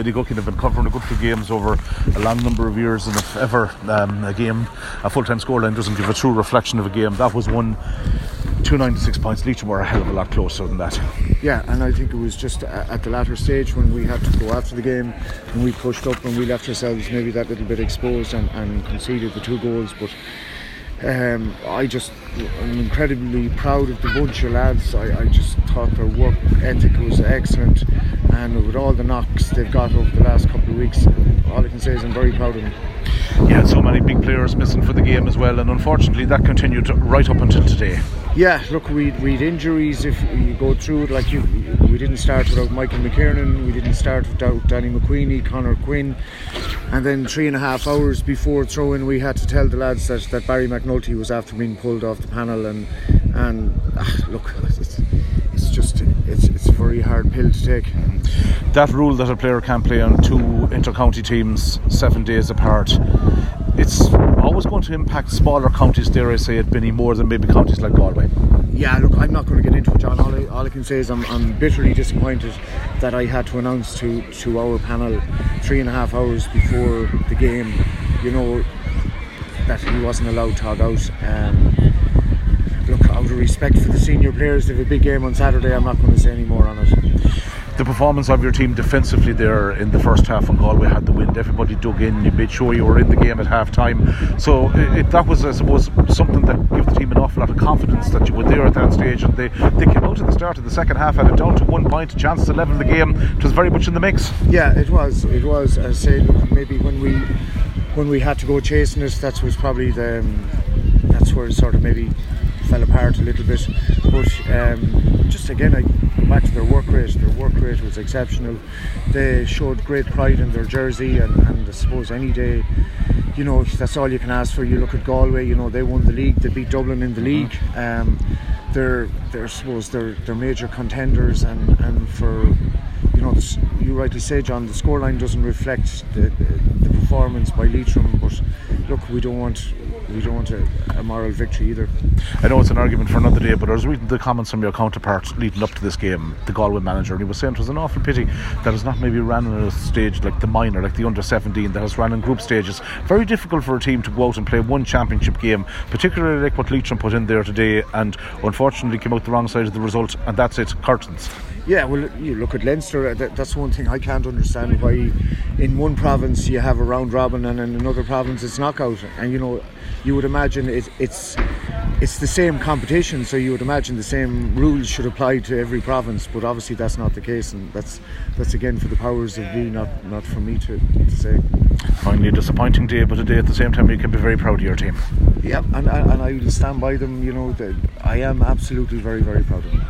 Benny Guckian have been covering a good few games over a long number of years, and if ever um, a game, a full time scoreline doesn't give a true reflection of a game, that was one. 296 points. Leitrim were a hell of a lot closer than that. Yeah, and I think it was just at the latter stage when we had to go after the game and we pushed up and we left ourselves maybe that little bit exposed and, and conceded the two goals. But um, I just I'm incredibly proud of the bunch of lads. I, I just thought their work ethic was excellent, and with all the knocks they've got over the last couple of weeks, all I can say is I'm very proud of them. Yeah, so many big players missing for the game as well, and unfortunately that continued right up until today. Yeah, look, we we had injuries. If you go through it, like you, we didn't start without Michael McKiernan, we didn't start without Danny McQueenie, Connor Quinn, and then three and a half hours before throwing, we had to tell the lads that, that Barry McNulty was after being pulled off the panel, and and ah, look, just it's it's a very hard pill to take. That rule that a player can't play on two inter-county teams seven days apart it's always going to impact smaller counties, dare I say it, Benny, more than maybe counties like Galway. Yeah, look, I'm not going to get into it, John. All I, all I can say is I'm, I'm, bitterly disappointed that I had to announce to, to our panel three and a half hours before the game, you know, that he wasn't allowed to hog out. Um, look, out of respect for the senior players, they have a big game on Saturday. I'm not going to say any more on it the performance of your team defensively there in the first half when Galway had the wind. Everybody dug in. You made sure you were in the game at half time. So it, that was, I suppose, something that gave the team an awful lot of confidence that you were there at that stage. And they, they came out at the start of the second half, had it down to one point, a chance to level the game. It was very much in the mix. Yeah, it was. It was. I say, maybe when we when we had to go chasing it, that was probably the um, that's where it sort of maybe fell apart a little bit. But um, just again, I back to their work rate. Their work rate was exceptional. They showed great pride in their jersey, and, and I suppose any day, you know, that's all you can ask for. You look at Galway. You know, they won the league. They beat Dublin in the mm-hmm. league. Um, they're, they're, I suppose, they're, they're major contenders, and, and for you know, you rightly say, John, the scoreline doesn't reflect the, the, performance by Leitrim, but look, we don't want we don't want a, a, moral victory either. I know it's an argument for another day, but I was reading the comments from your counterpart leading up to this game, the Galway manager, and he was saying it was an awful pity that it's not maybe ran on a stage like the minor, like the under 17, that has run in group stages. Very difficult for a team to go out and play one championship game, particularly like what Leitrim put in there today, and unfortunately came out the wrong side of the result, and that's it, curtains. Yeah, well, you look at Leinster. Uh, that's one thing I can't understand why, in one province you have a round robin and in another province it's knockout. And you know, you would imagine it, it's it's the same competition, so you would imagine the same rules should apply to every province. But obviously, that's not the case, and that's that's again for the powers of be, not not for me to, to say. Finally, a disappointing day, but a day at the same time you can be very proud of your team. Yeah, and and I will stand by them. You know, I am absolutely very very proud of them.